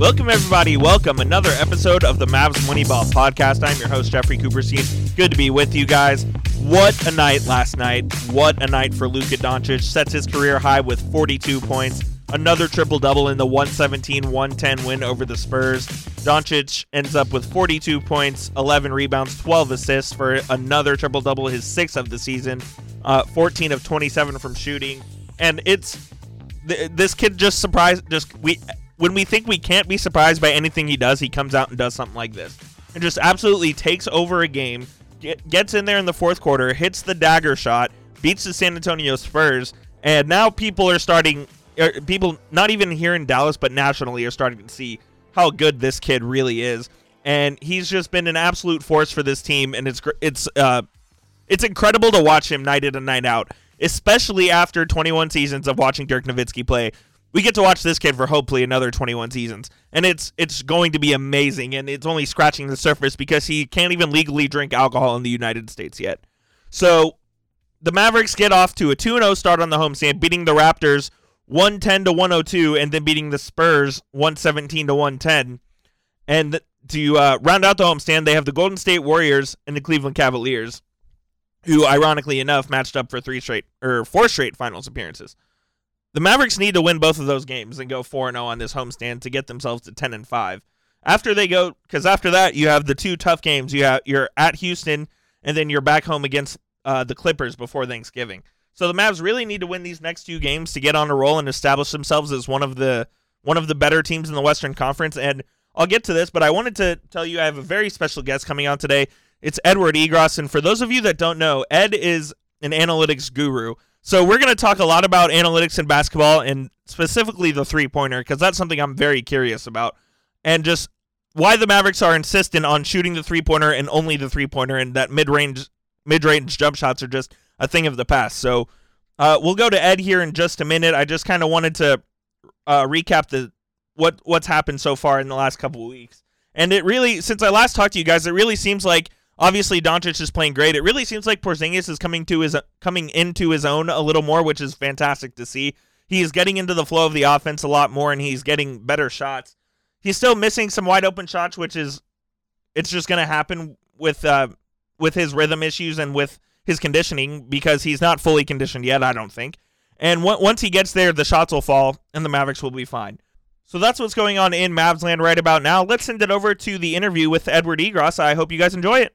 Welcome, everybody. Welcome. Another episode of the Mavs Moneyball podcast. I'm your host, Jeffrey Cooperstein. Good to be with you guys. What a night last night. What a night for Luka Doncic. Sets his career high with 42 points. Another triple double in the 117 110 win over the Spurs. Doncic ends up with 42 points, 11 rebounds, 12 assists for another triple double, his sixth of the season. Uh, 14 of 27 from shooting. And it's this kid just surprised just we when we think we can't be surprised by anything he does, he comes out and does something like this. And just absolutely takes over a game, get, gets in there in the fourth quarter, hits the dagger shot, beats the San Antonio Spurs, and now people are starting, er, people not even here in Dallas, but nationally are starting to see how good this kid really is. And he's just been an absolute force for this team, and it's it's uh, it's incredible to watch him night in and night out, especially after 21 seasons of watching Dirk Nowitzki play we get to watch this kid for hopefully another 21 seasons and it's it's going to be amazing and it's only scratching the surface because he can't even legally drink alcohol in the United States yet. So the Mavericks get off to a 2-0 start on the homestand beating the Raptors 110 to 102 and then beating the Spurs 117 to 110 and to uh, round out the homestand they have the Golden State Warriors and the Cleveland Cavaliers who ironically enough matched up for three straight or four straight finals appearances. The Mavericks need to win both of those games and go 4 0 on this homestand to get themselves to 10 and 5. After they go, because after that, you have the two tough games. You have You're at Houston, and then you're back home against uh, the Clippers before Thanksgiving. So the Mavs really need to win these next two games to get on a roll and establish themselves as one of the one of the better teams in the Western Conference. And I'll get to this, but I wanted to tell you I have a very special guest coming on today. It's Edward Egros, and for those of you that don't know, Ed is an analytics guru. So we're going to talk a lot about analytics in basketball and specifically the three pointer because that's something I'm very curious about, and just why the Mavericks are insistent on shooting the three pointer and only the three pointer, and that mid range mid range jump shots are just a thing of the past. So uh, we'll go to Ed here in just a minute. I just kind of wanted to uh, recap the what what's happened so far in the last couple weeks, and it really since I last talked to you guys, it really seems like Obviously, Doncic is playing great. It really seems like Porzingis is coming to his coming into his own a little more, which is fantastic to see. He is getting into the flow of the offense a lot more, and he's getting better shots. He's still missing some wide open shots, which is it's just going to happen with uh, with his rhythm issues and with his conditioning because he's not fully conditioned yet. I don't think. And w- once he gets there, the shots will fall, and the Mavericks will be fine. So that's what's going on in Mavsland right about now. Let's send it over to the interview with Edward Egros. I hope you guys enjoy it.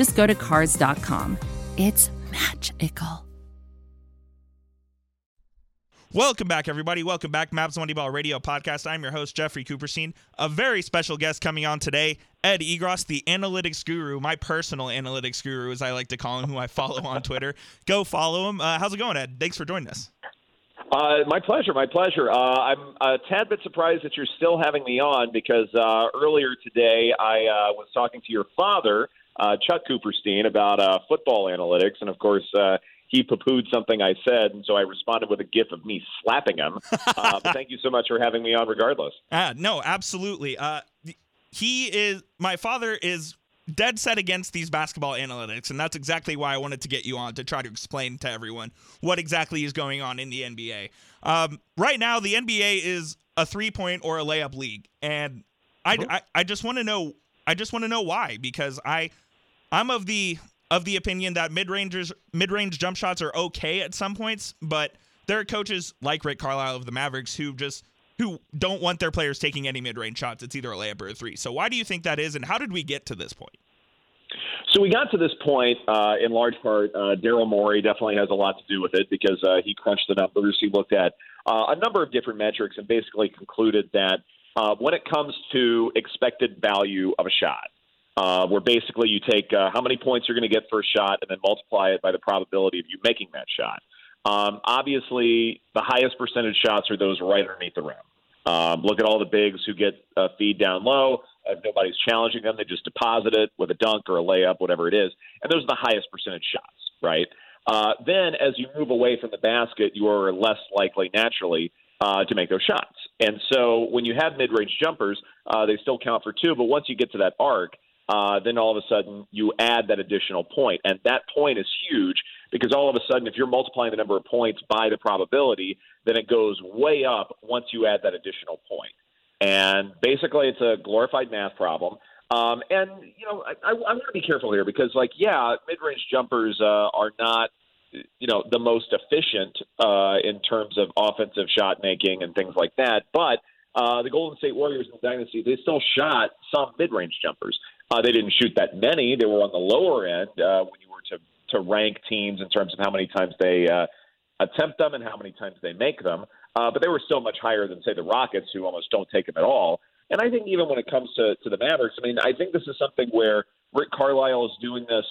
just go to Cars.com. It's magical. Welcome back, everybody. Welcome back, Mavs Moneyball Radio Podcast. I'm your host, Jeffrey Cooperstein. A very special guest coming on today, Ed Egros, the analytics guru, my personal analytics guru, as I like to call him, who I follow on Twitter. Go follow him. Uh, how's it going, Ed? Thanks for joining us. Uh, my pleasure, my pleasure. Uh, I'm a tad bit surprised that you're still having me on because uh, earlier today I uh, was talking to your father, uh, Chuck Cooperstein, about uh, football analytics, and of course he poo-pooed something I said, and so I responded with a gif of me slapping him. Uh, but thank you so much for having me on, regardless. Uh, no, absolutely. Uh, he is my father is dead set against these basketball analytics, and that's exactly why I wanted to get you on to try to explain to everyone what exactly is going on in the NBA. Um, right now, the NBA is a three-point or a layup league, and I, mm-hmm. I, I just want to know I just want to know why because I I'm of the of the opinion that mid-rangers mid-range jump shots are okay at some points, but there are coaches like Rick Carlisle of the Mavericks who just who don't want their players taking any mid-range shots. It's either a layup or a three. So why do you think that is, and how did we get to this point? So we got to this point uh, in large part. Uh, Daryl Morey definitely has a lot to do with it because uh, he crunched the numbers. He looked at uh, a number of different metrics and basically concluded that uh, when it comes to expected value of a shot, uh, where basically you take uh, how many points you're going to get for a shot and then multiply it by the probability of you making that shot. Um, obviously, the highest percentage shots are those right underneath the rim. Um, look at all the bigs who get a feed down low. If nobody's challenging them, they just deposit it with a dunk or a layup, whatever it is. And those are the highest percentage shots, right? Uh, then, as you move away from the basket, you are less likely naturally uh, to make those shots. And so, when you have mid range jumpers, uh, they still count for two. But once you get to that arc, uh, then all of a sudden you add that additional point. And that point is huge because all of a sudden, if you're multiplying the number of points by the probability, then it goes way up once you add that additional point. And basically, it's a glorified math problem. Um, and, you know, I, I, I'm going to be careful here because, like, yeah, mid range jumpers uh, are not you know the most efficient uh, in terms of offensive shot making and things like that. But uh, the Golden State Warriors in the dynasty, they still shot some mid-range jumpers. Uh, they didn't shoot that many. They were on the lower end uh, when you were to to rank teams in terms of how many times they uh, attempt them and how many times they make them. Uh, but they were still much higher than say the Rockets, who almost don't take them at all. And I think even when it comes to to the Mavericks, I mean, I think this is something where Rick Carlisle is doing this.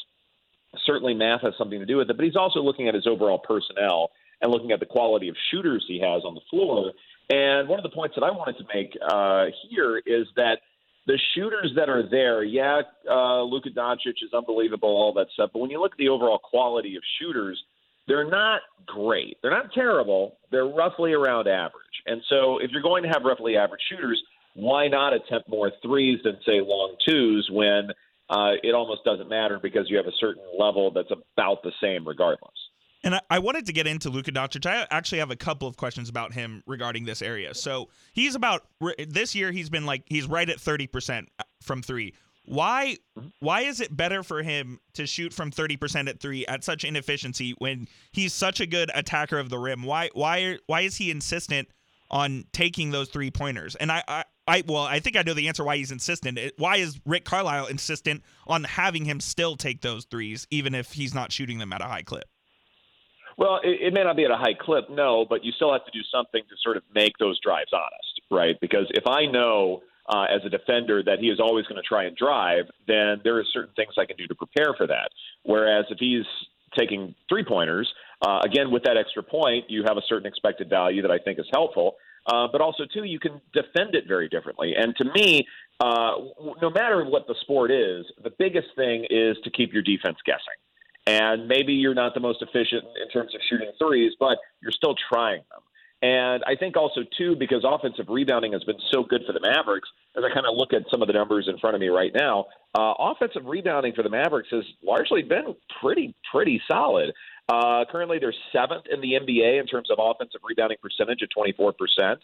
Certainly, math has something to do with it, but he's also looking at his overall personnel and looking at the quality of shooters he has on the floor. And one of the points that I wanted to make uh, here is that the shooters that are there, yeah, uh, Luka Doncic is unbelievable, all that stuff. But when you look at the overall quality of shooters, they're not great. They're not terrible. They're roughly around average. And so if you're going to have roughly average shooters, why not attempt more threes than say long twos when uh, it almost doesn't matter because you have a certain level that's about the same regardless. And I, I, wanted to get into Luka Doncic. I actually have a couple of questions about him regarding this area. So he's about this year. He's been like he's right at thirty percent uh, from three. Why? Why is it better for him to shoot from thirty percent at three at such inefficiency when he's such a good attacker of the rim? Why? Why? Why is he insistent on taking those three pointers? And I, I, I well, I think I know the answer why he's insistent. Why is Rick Carlisle insistent on having him still take those threes even if he's not shooting them at a high clip? Well, it, it may not be at a high clip, no, but you still have to do something to sort of make those drives honest, right? Because if I know uh, as a defender that he is always going to try and drive, then there are certain things I can do to prepare for that. Whereas if he's taking three pointers, uh, again, with that extra point, you have a certain expected value that I think is helpful. Uh, but also, too, you can defend it very differently. And to me, uh, no matter what the sport is, the biggest thing is to keep your defense guessing. And maybe you're not the most efficient in terms of shooting threes, but you're still trying them. And I think also, too, because offensive rebounding has been so good for the Mavericks, as I kind of look at some of the numbers in front of me right now, uh, offensive rebounding for the Mavericks has largely been pretty, pretty solid. Uh, currently, they're seventh in the NBA in terms of offensive rebounding percentage at 24%.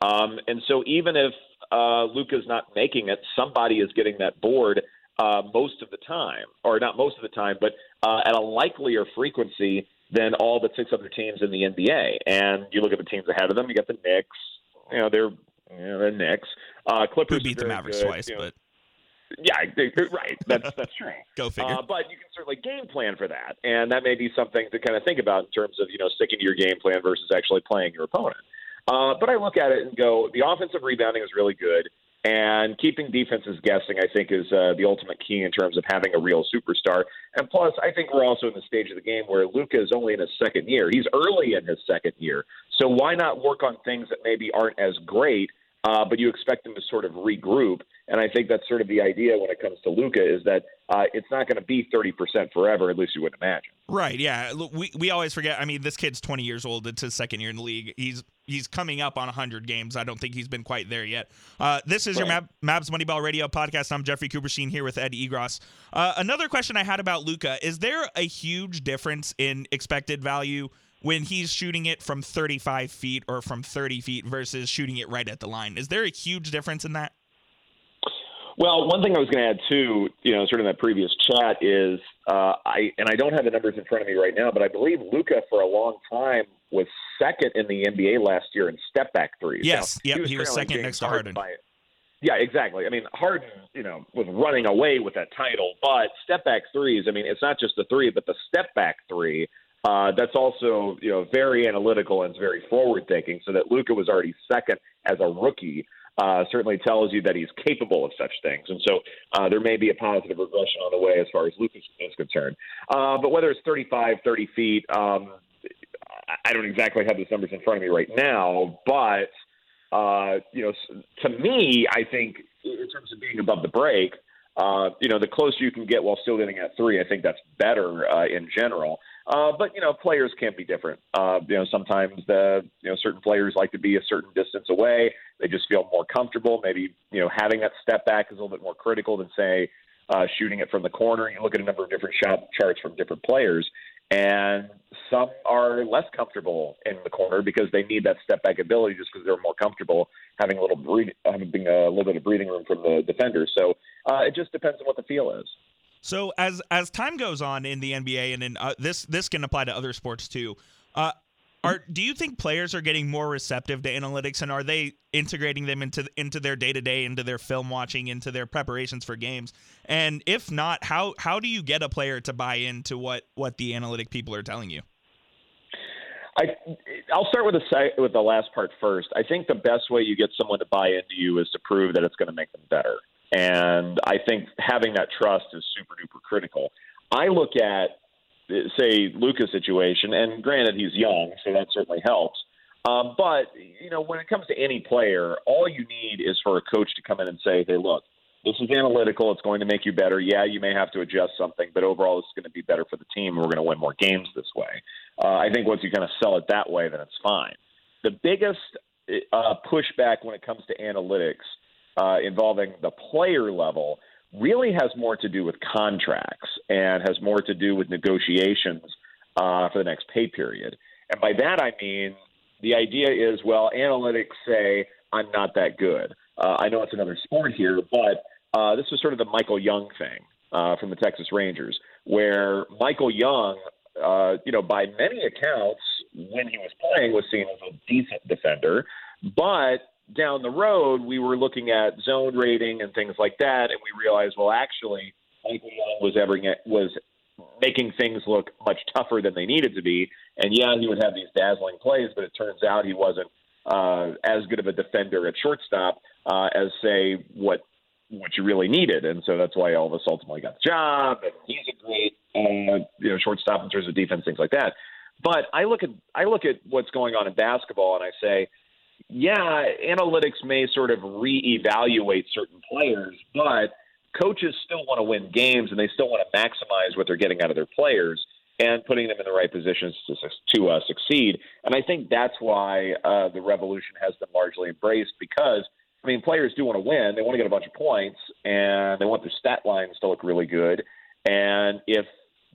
Um, and so even if uh, Luka's not making it, somebody is getting that board uh, most of the time, or not most of the time, but uh, at a likelier frequency than all but six other teams in the NBA. And you look at the teams ahead of them, you got the Knicks. You know, they're you know, the Knicks. Uh, Clippers Who beat the Mavericks good, twice, you know. but Yeah, they- right. That's that's true. go figure. Uh, but you can certainly game plan for that, and that may be something to kind of think about in terms of you know sticking to your game plan versus actually playing your opponent. Uh, but I look at it and go, the offensive rebounding is really good, and keeping defenses guessing, I think, is uh, the ultimate key in terms of having a real superstar. And plus, I think we're also in the stage of the game where Luka is only in his second year. He's early in his second year, so why not work on things that maybe aren't as great? Uh, but you expect them to sort of regroup, and I think that's sort of the idea when it comes to Luka is that uh, it's not going to be thirty percent forever. At least you wouldn't imagine. Right. Yeah. We we always forget. I mean, this kid's 20 years old. It's his second year in the league. He's he's coming up on 100 games. I don't think he's been quite there yet. Uh, this is your Right. Mab, Mavs Moneyball Radio podcast. I'm Jeffrey Cooperstein here with Ed Egros. Uh, another question I had about Luka: Is there a huge difference in expected value when he's shooting it from 35 feet or from 30 feet versus shooting it right at the line? Is there a huge difference in that? Well, one thing I was going to add too, you know, sort of in that previous chat is uh, I and I don't have the numbers in front of me right now, but I believe Luka for a long time was second in the NBA last year in step back threes. Yes. Now, Yep, he was trailing second James next to Harden. by- yeah, exactly. I mean, Harden, you know, was running away with that title, but step back threes. I mean, it's not just the three, but the step back three. Uh, that's also, you know, very analytical and it's very forward thinking. So that Luka was already second as a rookie uh, certainly tells you that he's capable of such things. And so uh, there may be a positive regression on the way as far as Lucas is concerned. Uh, but whether it's 35, 30 feet, um, I- I don't exactly have those numbers in front of me right now, but uh, you know, to me, I think in terms of being above the break, uh, you know, the closer you can get while still getting at three, I think that's better uh, in general. Uh, but you know, players can be different. Uh, you know, sometimes the you know certain players like to be a certain distance away. They just feel more comfortable. Maybe you know having that step back is a little bit more critical than say uh, shooting it from the corner. You look at a number of different shot charts from different players, and some are less comfortable in the corner because they need that step back ability just because they're more comfortable having a little breathing, having a little bit of breathing room from the defender. So uh, it just depends on what the feel is. So as as time goes on in the NBA and in uh, this this can apply to other sports too. Uh, are do you think players are getting more receptive to analytics and are they integrating them into into their day to day, into their film watching, into their preparations for games? And if not, how how do you get a player to buy into what what the analytic people are telling you? I, I'll start with the with the last part first. I think the best way you get someone to buy into you is to prove that it's going to make them better, and I think having that trust is super duper critical. I look at say Luka's situation, and granted he's young, so that certainly helps. Um, but you know, when it comes to any player, all you need is for a coach to come in and say, "Hey, look, this is analytical. It's going to make you better. Yeah, you may have to adjust something, but overall, it's going to be better for the team. We're going to win more games this way." Uh, I think once you kind of sell it that way, then it's fine. The biggest uh, pushback when it comes to analytics uh, involving the player level really has more to do with contracts and has more to do with negotiations uh, for the next pay period. And by that I mean the idea is, well, analytics say I'm not that good. Uh, I know it's another sport here, but uh, this was sort of the Michael Young thing uh, from the Texas Rangers, where Michael Young, uh, you know, by many accounts, when he was playing, was seen as a decent defender, but down the road, we were looking at zone rating and things like that, and we realized, well, actually, Michael Young was ever was making things look much tougher than they needed to be. And yeah, he would have these dazzling plays, but it turns out he wasn't uh, as good of a defender at shortstop uh, as say what what you really needed. And so that's why Elvis ultimately got the job. And he's a great uh, you know shortstop in terms of defense, things like that. But I look at I look at what's going on in basketball, and I say, yeah, analytics may sort of reevaluate certain players, but coaches still want to win games and they still want to maximize what they're getting out of their players and putting them in the right positions to, to uh, succeed. And I think that's why uh, the revolution has been largely embraced because, I mean, players do want to win. They want to get a bunch of points and they want their stat lines to look really good. And if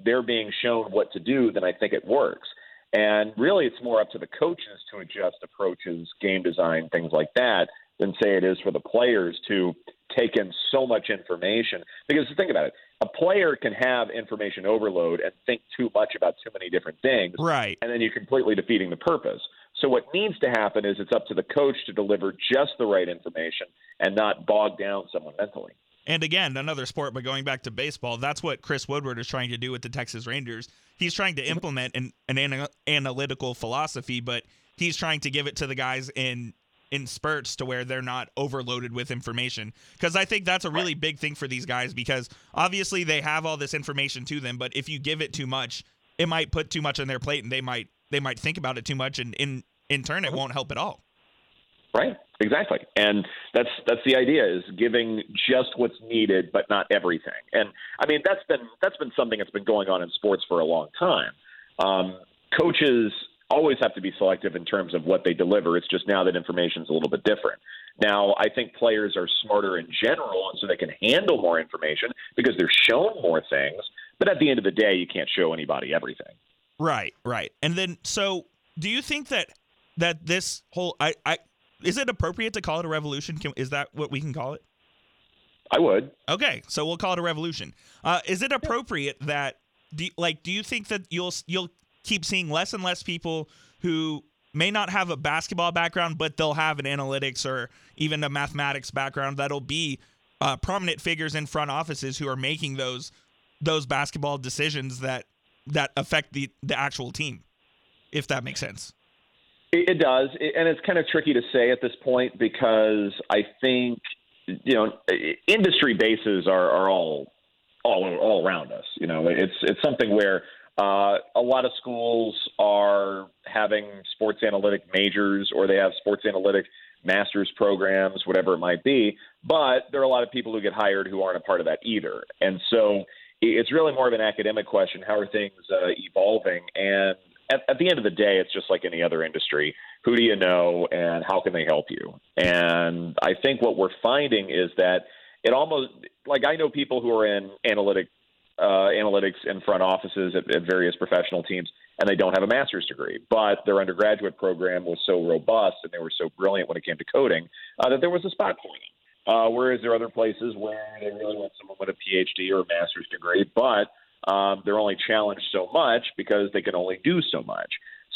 they're being shown what to do, then I think it works. And really, it's more up to the coaches to adjust approaches, game design, things like that, than say it is for the players to take in so much information. Because think about it a player can have information overload and think too much about too many different things. Right. And then you're completely defeating the purpose. So what needs to happen is it's up to the coach to deliver just the right information and not bog down someone mentally. And again, another sport, but going back to baseball, that's what Chris Woodward is trying to do with the Texas Rangers. He's trying to implement an, an ana- analytical philosophy, but he's trying to give it to the guys in in spurts to where they're not overloaded with information. Because I think that's a really big thing for these guys because obviously they have all this information to them, but if you give it too much, it might put too much on their plate and they might they might think about it too much and in in turn it uh-huh. won't help at all. Right. Exactly. And that's that's the idea is giving just what's needed but not everything. And I mean that's been that's been something that's been going on in sports for a long time. Um, coaches always have to be selective in terms of what they deliver. It's just now that information is a little bit different. Now, I think players are smarter in general, and so they can handle more information because they're shown more things. But at the end of the day, you can't show anybody everything. Right, right. And then, so do you think that that this whole I I is it appropriate to call it a revolution? Can, is that what we can call it? I would. Okay, so we'll call it a revolution. Uh, is it appropriate that do, like do you think that you'll you'll keep seeing less and less people who may not have a basketball background, but they'll have an analytics or even a mathematics background that'll be uh, prominent figures in front offices who are making those those basketball decisions that that affect the the actual team, if that makes sense. It, does, and it's kind of tricky to say at this point because I think you know industry bases are, are all all all around us. You know, it's it's something where uh, a lot of schools are having sports analytic majors or they have sports analytic master's programs, whatever it might be. But there are a lot of people who get hired who aren't a part of that either. And so it's really more of an academic question. How are things uh, evolving? And at, at the end of the day, it's just like any other industry. Who do you know and how can they help you? And I think what we're finding is that it almost like I know people who are in analytic uh, analytics in front offices at, at various professional teams, and they don't have a master's degree. But their undergraduate program was so robust and they were so brilliant when it came to coding uh, that there was a spot for them. Uh, whereas there are other places where they really want someone with a PhD or a master's degree, but um, they're only challenged so much because they can only do so much.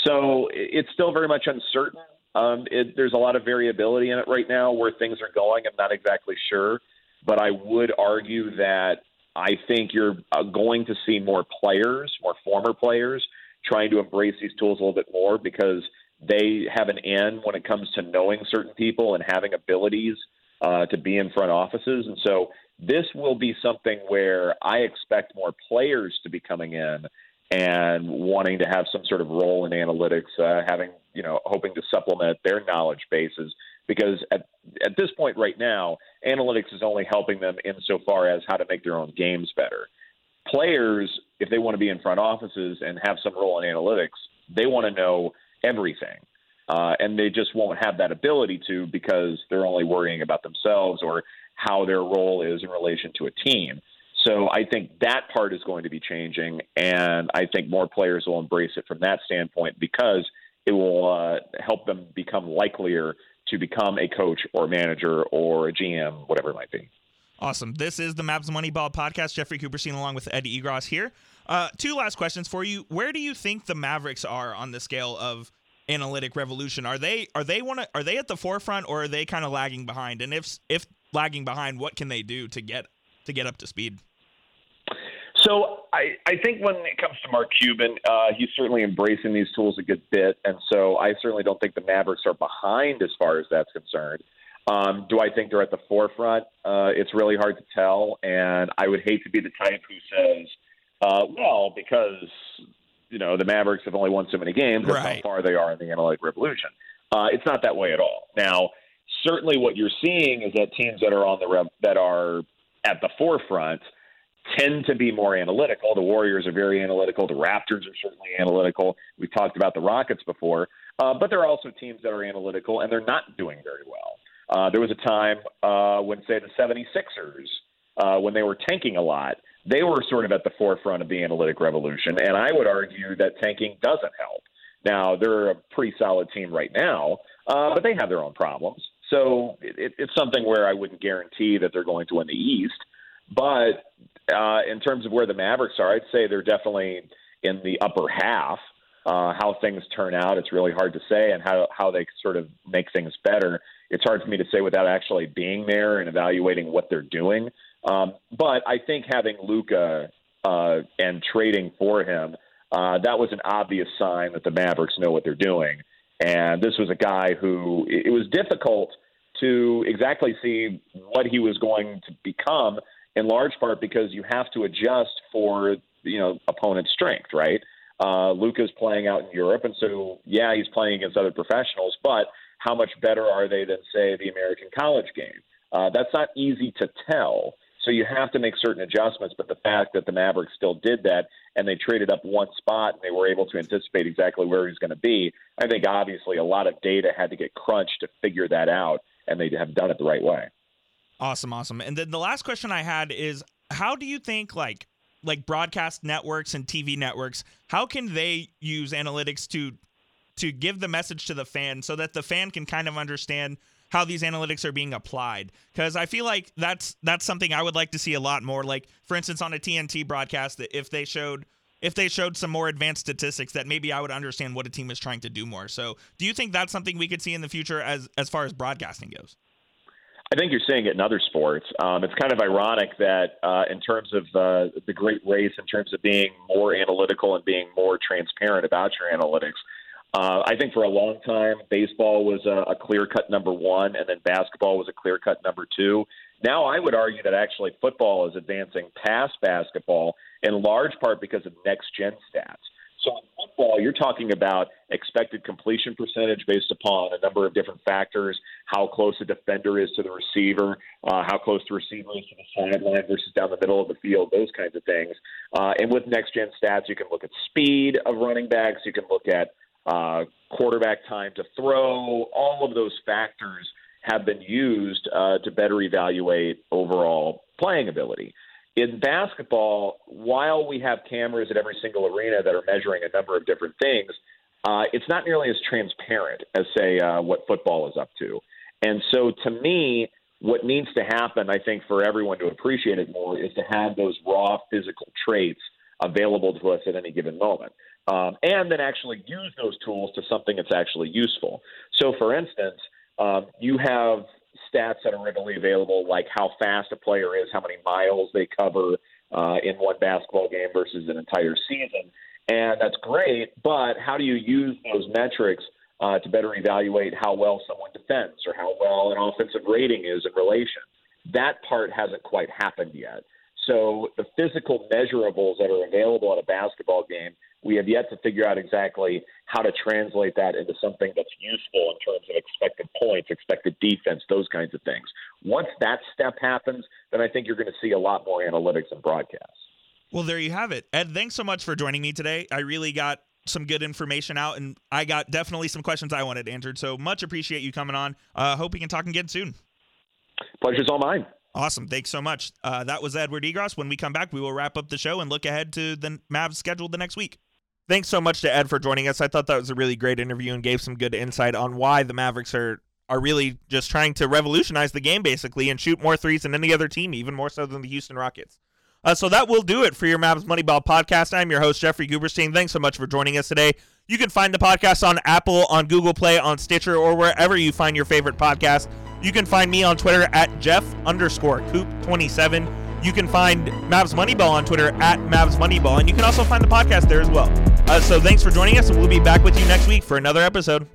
So it's still very much uncertain. Um, it, there's a lot of variability in it right now where things are going. I'm not exactly sure, but I would argue that I think you're uh, going to see more players, more former players, trying to embrace these tools a little bit more because they have an end when it comes to knowing certain people and having abilities uh, to be in front offices. And so this will be something where I expect more players to be coming in and wanting to have some sort of role in analytics, uh, having, you know, hoping to supplement their knowledge bases because at at this point right now, analytics is only helping them insofar as how to make their own games better. Players, if they want to be in front offices and have some role in analytics, they want to know everything. Uh, and they just won't have that ability to because they're only worrying about themselves or how their role is in relation to a team. So I think that part is going to be changing, and I think more players will embrace it from that standpoint because it will uh, help them become likelier to become a coach or manager or a GM, whatever it might be. Awesome. This is the Mavs Moneyball podcast. Jeffrey Cooperstein along with Eddie Egros here. Uh, two last questions for you. Where do you think the Mavericks are on the scale of analytic revolution? Are they are they want are they at the forefront or are they kind of lagging behind? And if if lagging behind, what can they do to get to get up to speed? So I, I think when it comes to Mark Cuban, uh, he's certainly embracing these tools a good bit, and so I certainly don't think the Mavericks are behind as far as that's concerned. Um, do I think they're at the forefront? Uh, it's really hard to tell, and I would hate to be the type who says, uh, "Well, because you know the Mavericks have only won so many games, that's right. how far they are in the analytic revolution." Uh, it's not that way at all. Now, certainly, what you're seeing is that teams that are on the that are at the forefront tend to be more analytical. The Warriors are very analytical. The Raptors are certainly analytical. We've talked about the Rockets before, uh, but there are also teams that are analytical and they're not doing very well. Uh, there was a time uh, when, say, the 76ers, uh, when they were tanking a lot, they were sort of at the forefront of the analytic revolution. And I would argue that tanking doesn't help. Now, they're a pretty solid team right now, uh, but they have their own problems. So it, it's something where I wouldn't guarantee that they're going to win the East. But uh, in terms of where the Mavericks are, I'd say they're definitely in the upper half. Uh, how things turn out, it's really hard to say, and how how they sort of make things better. It's hard for me to say without actually being there and evaluating what they're doing. Um, but I think having Luka uh, and trading for him, uh, that was an obvious sign that the Mavericks know what they're doing. And this was a guy who it was difficult to exactly see what he was going to become, in large part because you have to adjust for you know opponent's strength, right? Uh, Luka's playing out in Europe, and so yeah, he's playing against other professionals, but how much better are they than say the American college game? Uh, that's not easy to tell. So you have to make certain adjustments. But the fact that the Mavericks still did that and they traded up one spot and they were able to anticipate exactly where he's going to be, I think obviously a lot of data had to get crunched to figure that out, and they have done it the right way. Awesome, awesome. And then the last question I had is how do you think like like broadcast networks and TV networks, how can they use analytics to to give the message to the fan so that the fan can kind of understand how these analytics are being applied because I feel like that's that's something I would like to see a lot more. Like for instance, on a TNT broadcast, if they showed if they showed some more advanced statistics, that maybe I would understand what a team is trying to do more. So, do you think that's something we could see in the future as as far as broadcasting goes? I think you're seeing it in other sports. Um, it's kind of ironic that uh, in terms of uh, the great race, in terms of being more analytical and being more transparent about your analytics, uh, I think for a long time, baseball was a, a clear cut number one, and then basketball was a clear cut number two. Now, I would argue that actually football is advancing past basketball in large part because of next gen stats. So in football, you're talking about expected completion percentage based upon a number of different factors: how close a defender is to the receiver, uh, how close the receiver is to the sideline versus down the middle of the field, those kinds of things. Uh, and with next gen stats, you can look at speed of running backs, you can look at uh, quarterback time to throw, all of those factors have been used uh, to better evaluate overall playing ability. In basketball, while we have cameras at every single arena that are measuring a number of different things, uh, it's not nearly as transparent as, say, uh, what football is up to. And so, to me, what needs to happen, I think, for everyone to appreciate it more is to have those raw physical traits available to us at any given moment um, and then actually use those tools to something that's actually useful. So, for instance, um, you have stats that are readily available, like how fast a player is, how many miles they cover uh, in one basketball game versus an entire season. And that's great, but how do you use those metrics uh, to better evaluate how well someone defends or how well an offensive rating is in relation? That part hasn't quite happened yet. So the physical measurables that are available at a basketball game we have yet to figure out exactly how to translate that into something that's useful in terms of expected points, expected defense, those kinds of things. Once that step happens, then I think you're going to see a lot more analytics and broadcasts. Well, there you have it. Ed, thanks so much for joining me today. I really got some good information out, and I got definitely some questions I wanted answered. So much appreciate you coming on. Uh, hope we can talk again soon. Pleasure's all mine. Awesome. Thanks so much. Uh, that was Edward Egros. When we come back, we will wrap up the show and look ahead to the Mavs scheduled the next week. Thanks so much to Ed for joining us. I thought that was a really great interview and gave some good insight on why the Mavericks are are really just trying to revolutionize the game basically and shoot more threes than any other team, even more so than the Houston Rockets. Uh, so that will do it for your Mavs Moneyball podcast. I'm your host Jeffrey Cooperstein. Thanks so much for joining us today. You can find the podcast on Apple, on Google Play, on Stitcher, or wherever you find your favorite podcast. You can find me on Twitter at Jeff underscore Coop 27. You can find Mavs Moneyball on Twitter at Mavs Moneyball, and you can also find the podcast there as well. Uh, so thanks for joining us, and we'll be back with you next week for another episode.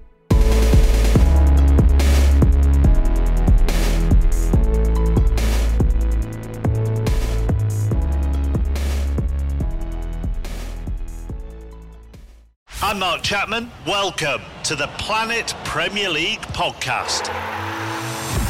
I'm Mark Chapman. Welcome to the Planet Premier League podcast.